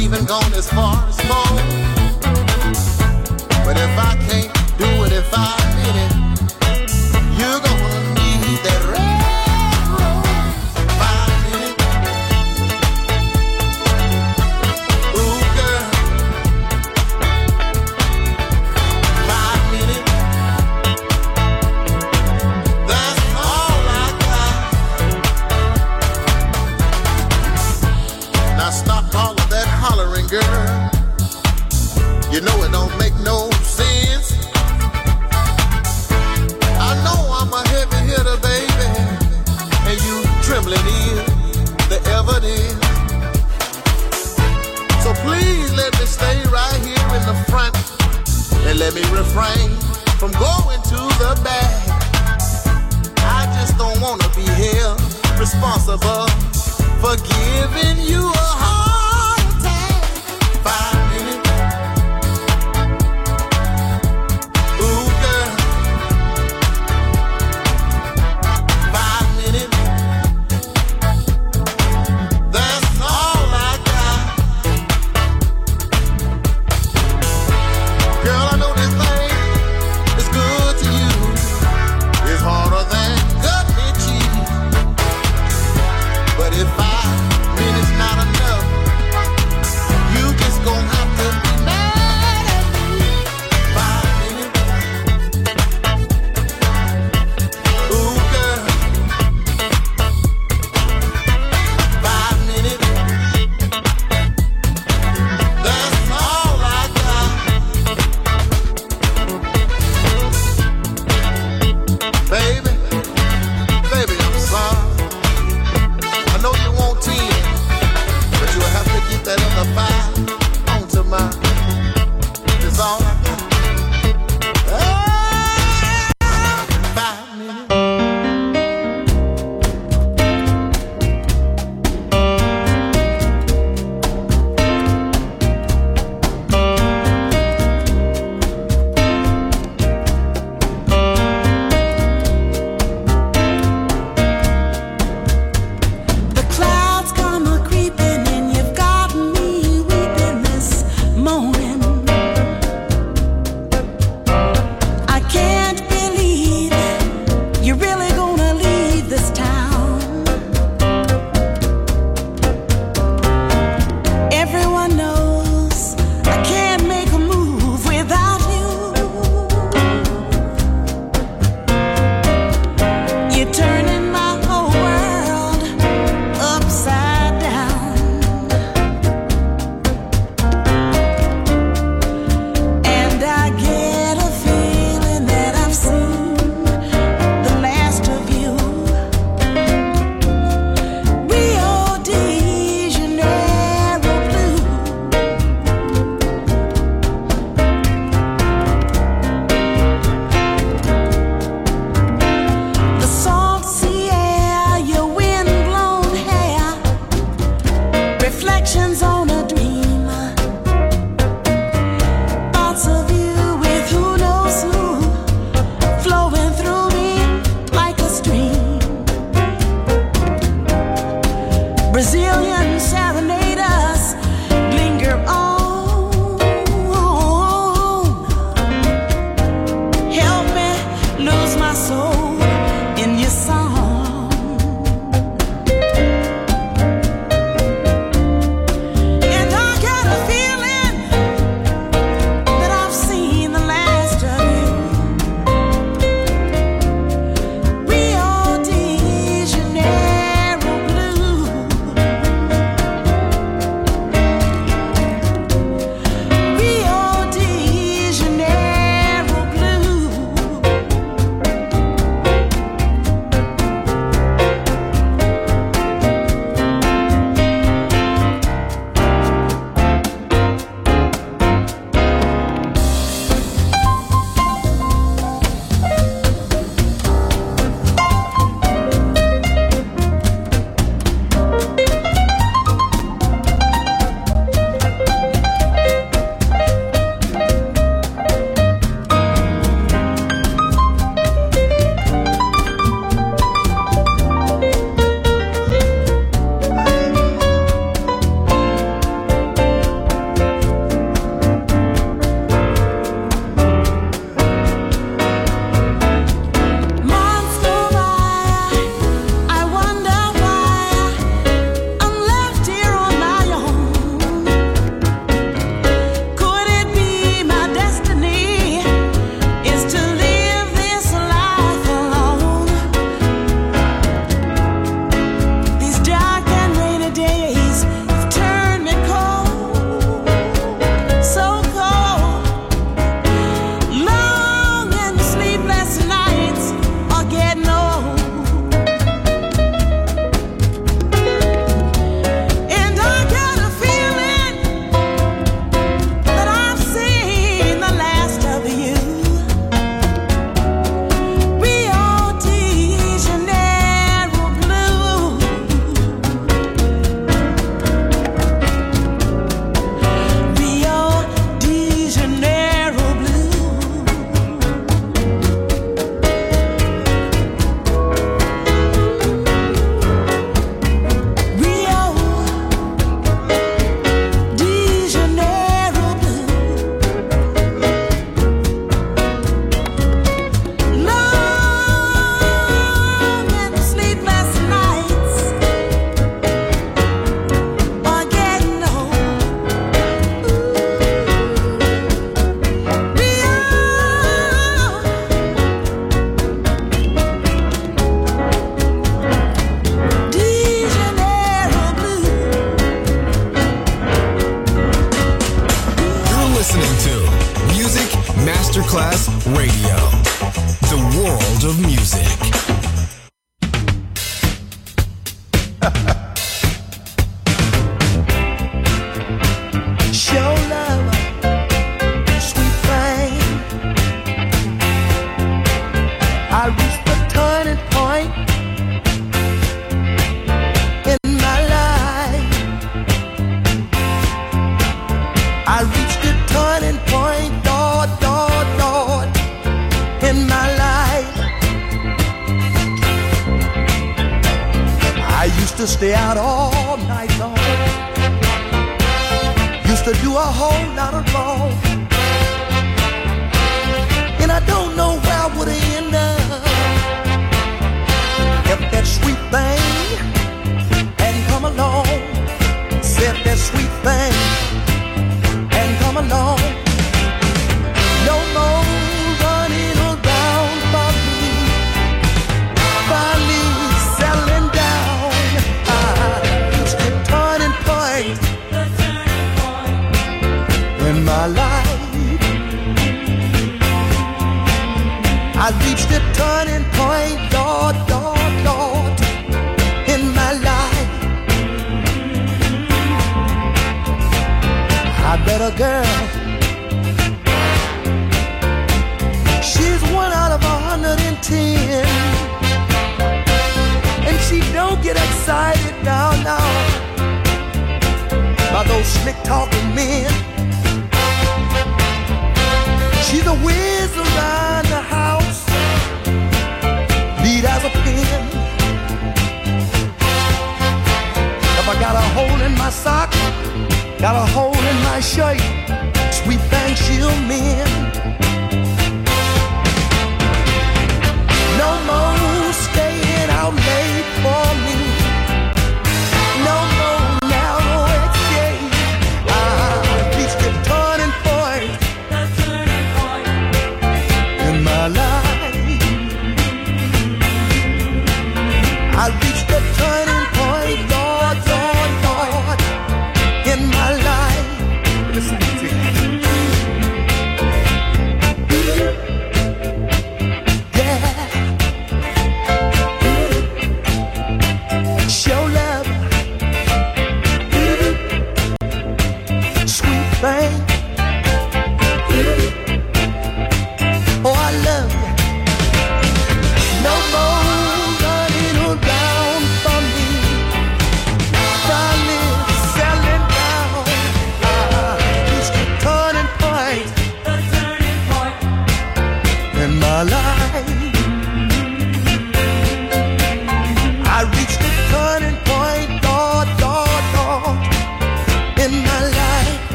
even gone as far as home. But if I can't do it, if I did it.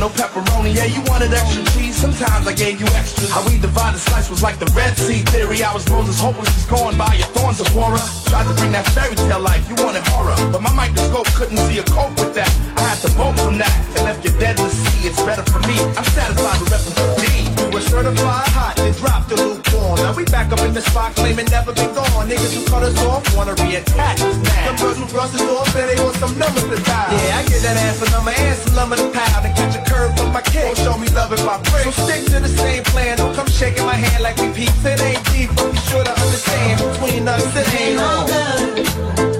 no pepperoni. Yeah, you wanted extra cheese. Sometimes I gave you. How we divided slice was like the Red Sea theory. I was hopeless by your thorns of horror. Tried to bring that fairy tale life. You wanted horror, but my microscope couldn't see a cope with that. I had to from that and you dead. It's better for me. I'm satisfied with representing me was certified hot, then dropped the lukewarm. Now we back up in the spot, claiming never been gone. Niggas who cut us off wanna reattach now. Some girls who brush us off and they want some numbers to die. Yeah, I get that ass a number and some lumber to pile. to catch a curve from my kid, show me love if I break. So stick to the same plan, don't come shaking my hand like we peeps. It ain't deep, but be sure to understand between us it ain't no good.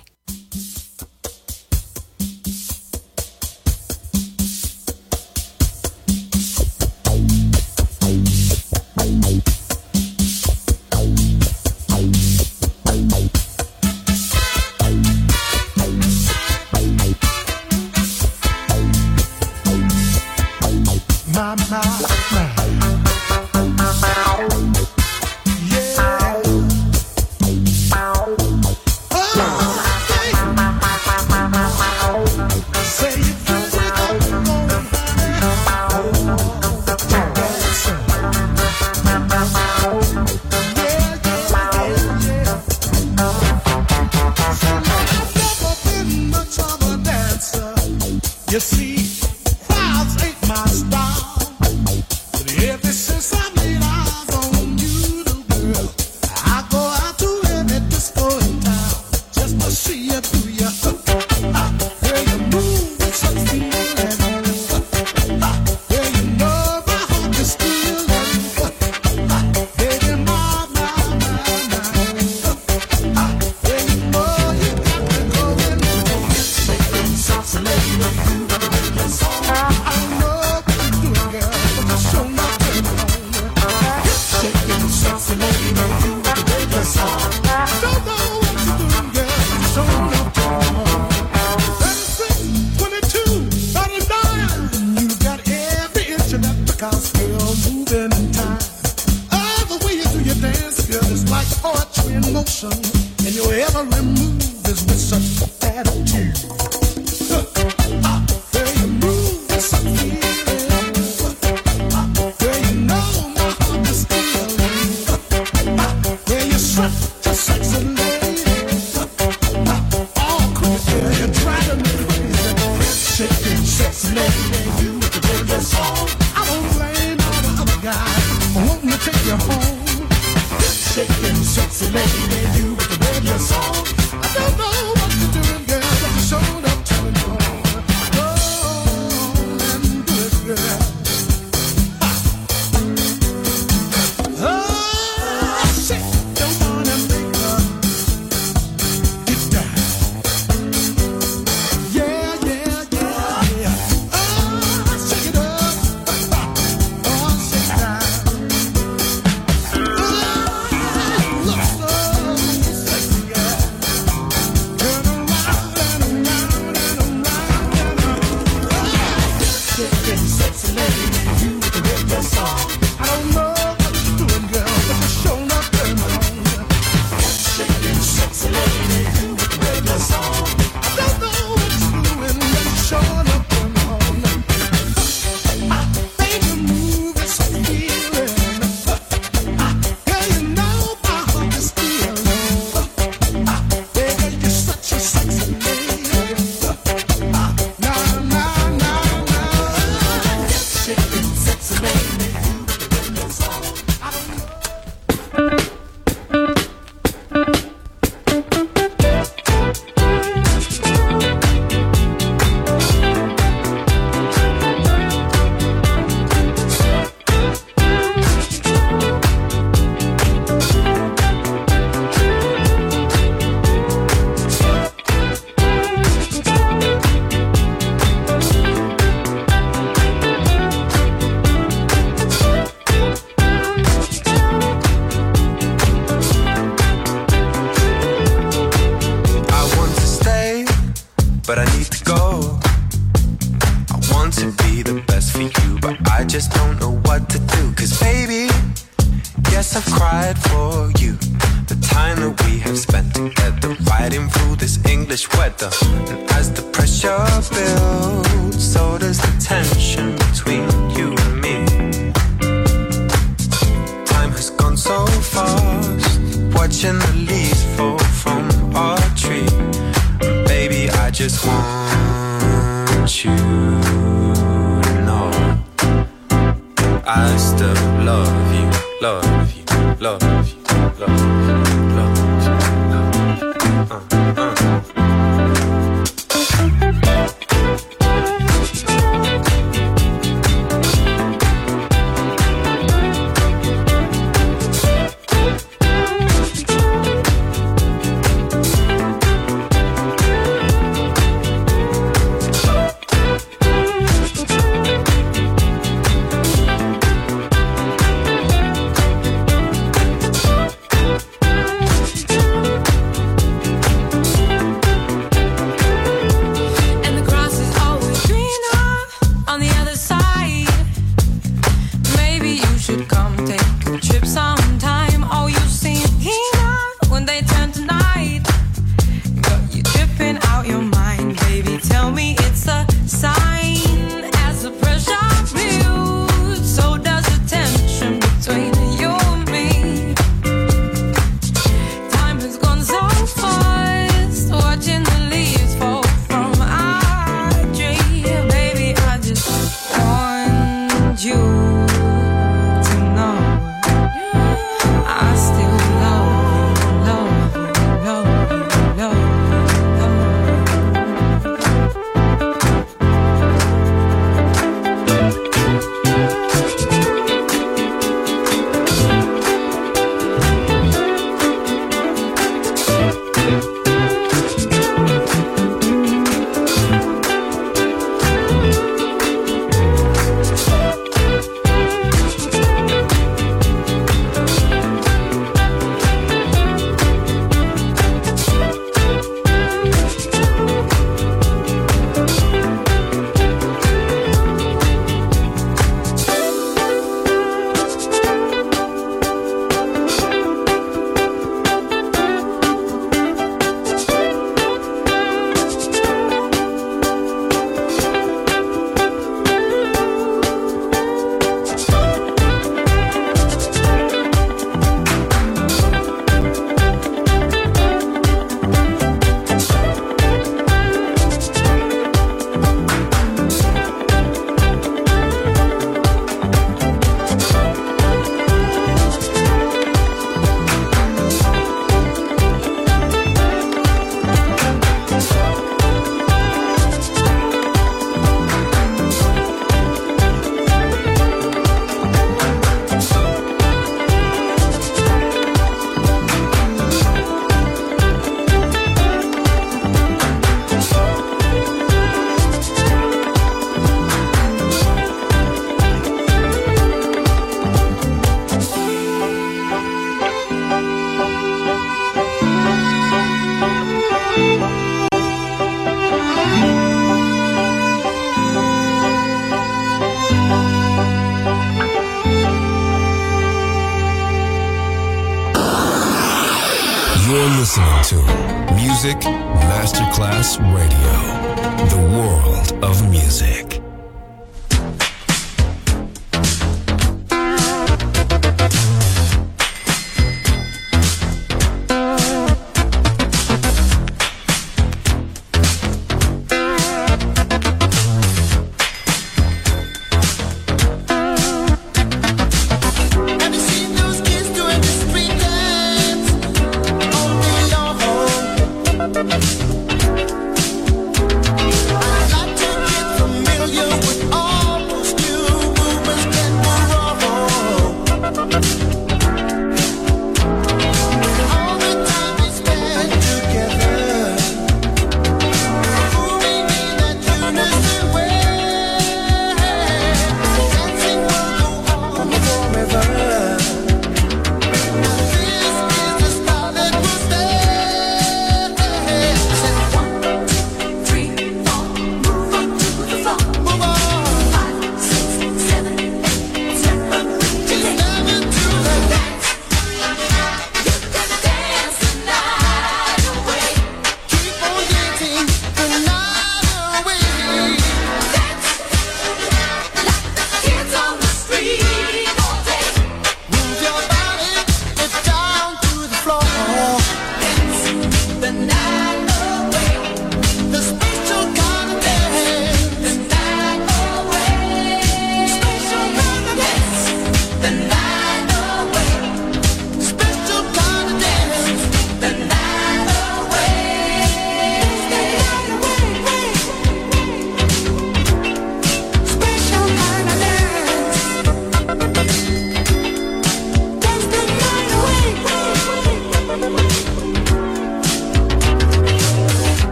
Express Radio.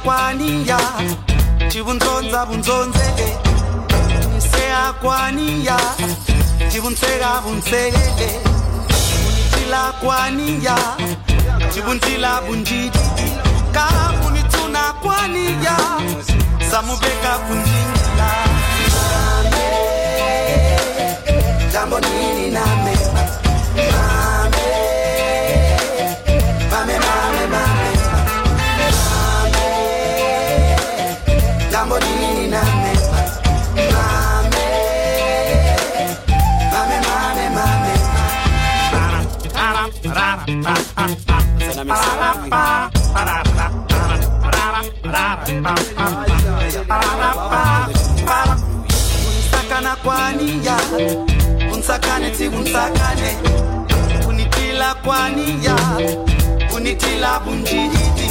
akwaniya chibunzonza bunzonze unise akwaniya chibunseka bunseke unitila kwaniya chibuntila bunjiti kabunitsuna kwaniya samubeka kunjinila jambo nini na unisakana kwaniya unsakane ti unsakane unitila kwaniya unitila bunjididi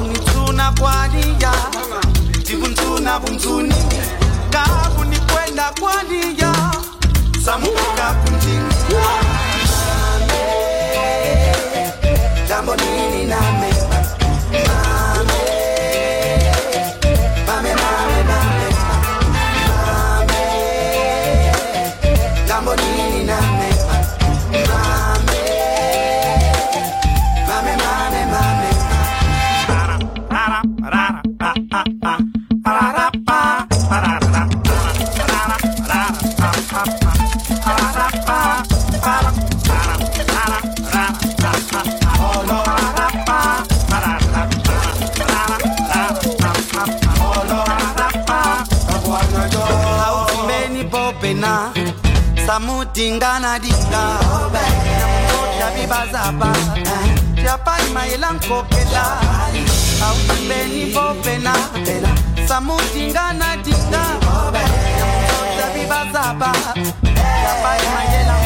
unituna kwaniya tibuntuna bunzuni kabunikwenda kwaniya samuka kunjingia tamborini na me dingana dinga tabibazaba japan maelankokela aupeni popena samu dingana dinga tabibazaba japan maelankokela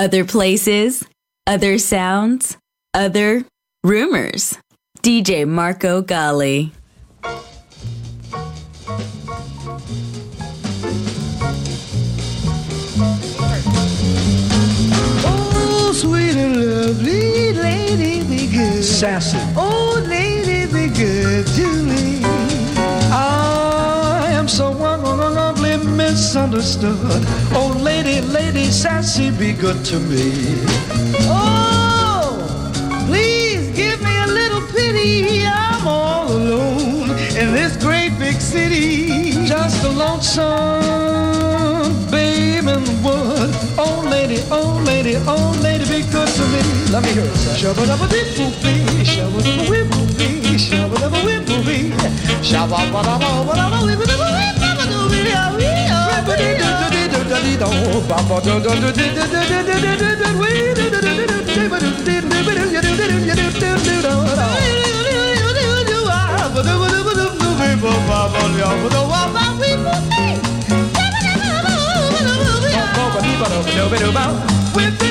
Other places, other sounds, other rumors. DJ Marco Gally. Oh, sweet and lovely lady, be good. Sassy. Oh, lady, be good to me. I am so wonderfully oh, oh, oh, misunderstood. Oh, lady, lady, sassy, be good to me. Oh, please give me a little pity. I'm all alone in this great big city. Just a lonesome babe in the wood. Oh, lady, oh, lady, oh, lady, be good to me. Let me hear it. Sassy. Shabba dabba dip bee, shabba dabba whip bee, shabba dabba whip bee, shabba dabba dabba dabba whip dabba whip dabba with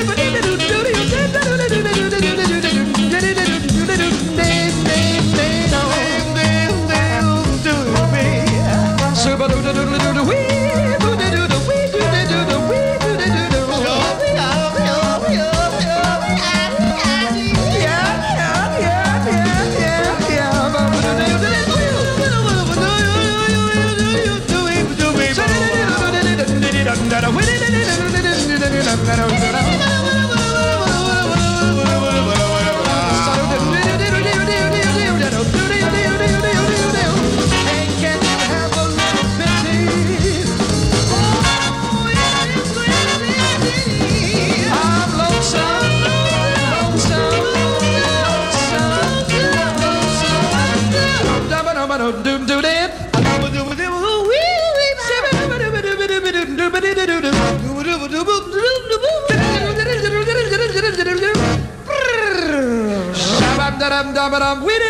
da ba da.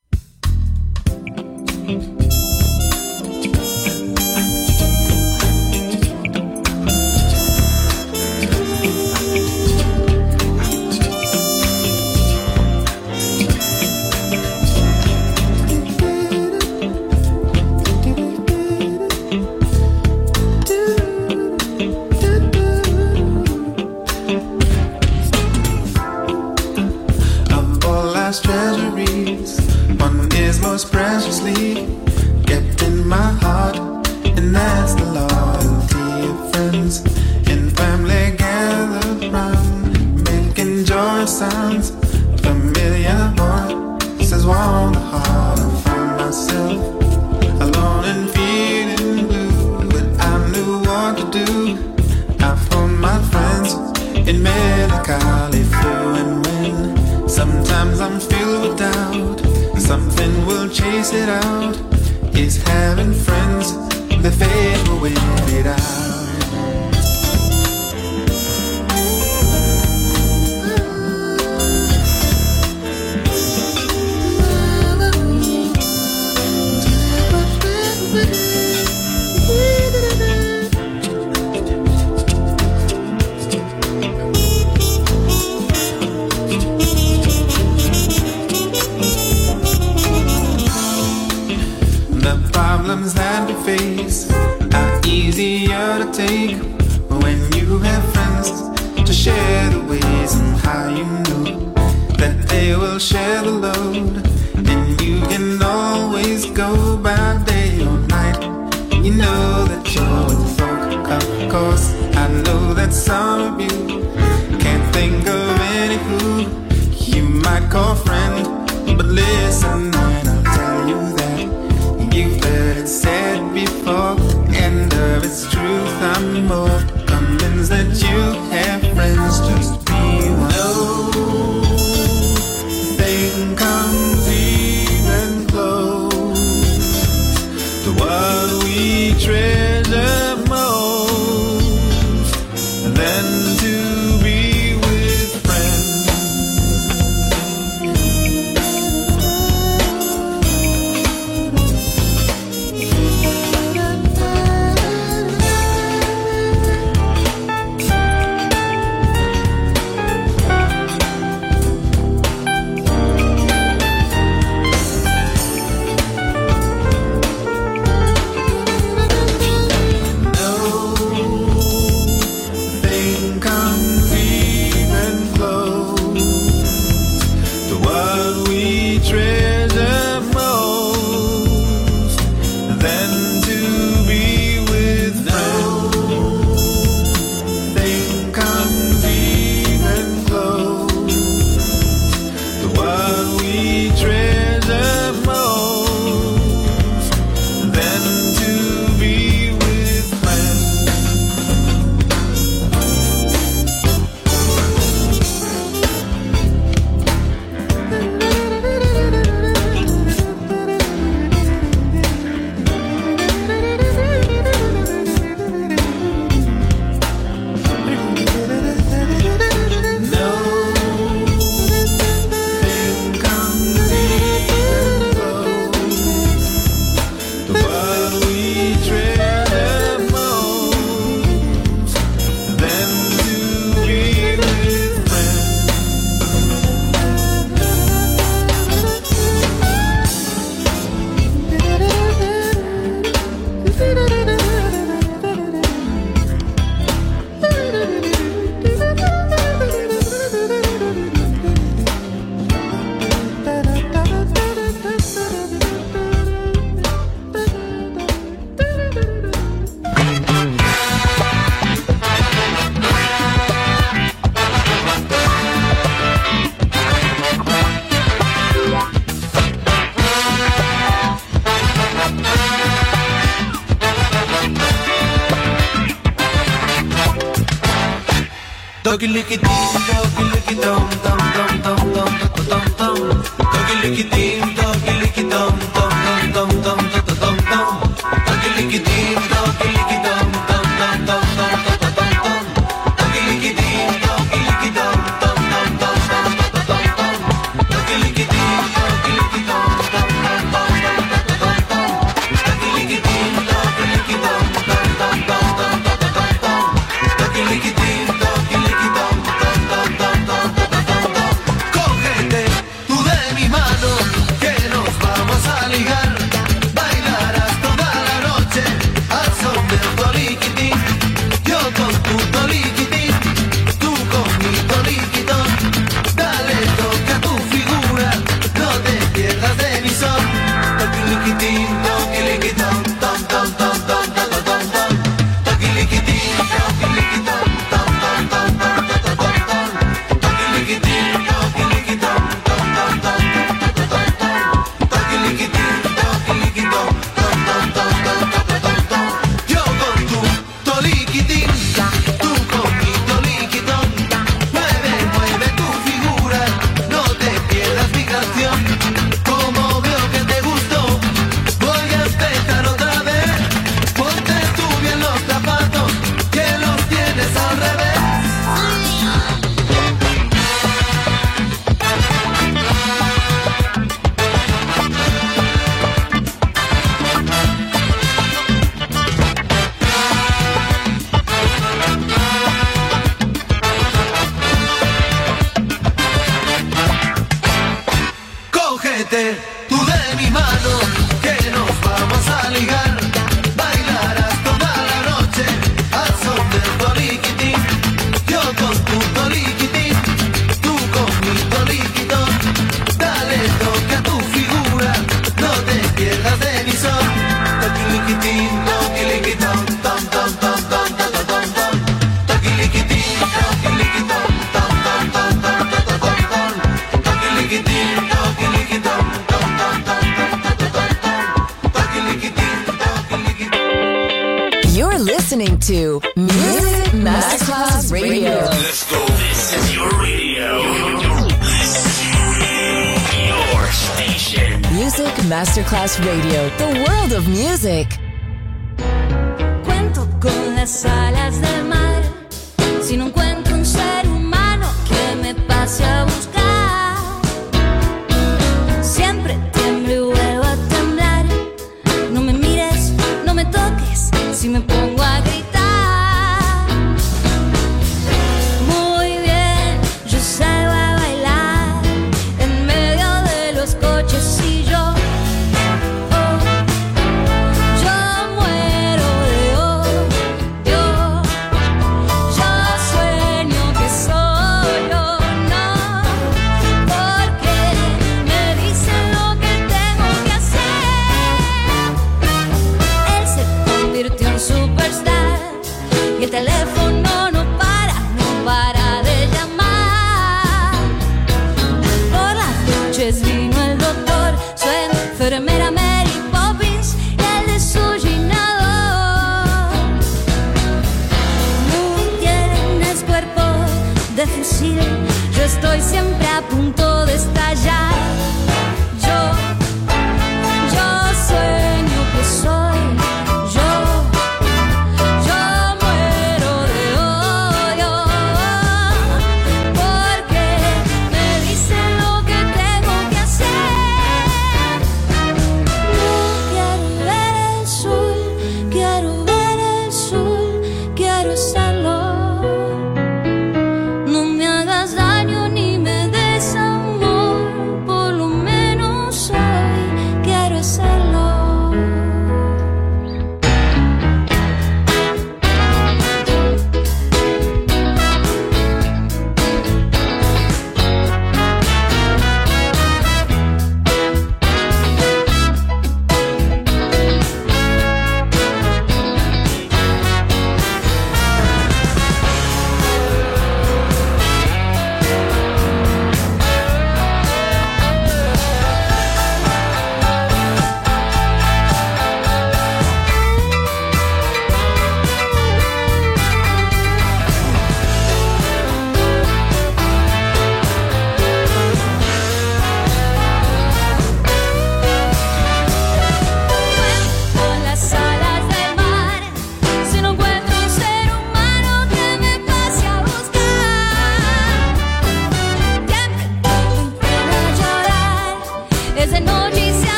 One preciously kept in my heart, and that's the loyalty of friends and family gathered round, making joy sounds. Familiar voices warm the heart. I found myself alone and feeling blue, but I knew what to do. I phoned my friends in melancholy and when sometimes I'm filled with doubt, something will chase it out. Is having friends, the fate will win it out. Are easier to take when you have friends to share the ways and how you know that they will share the load. And you can always go by day or night. You know that you're with folk, of course. I know that some of you can't think of any who you might call friend. But listen, move, that means that you Cuento con las alas del mar, si no encuentro un ser humano que me pase a buscar.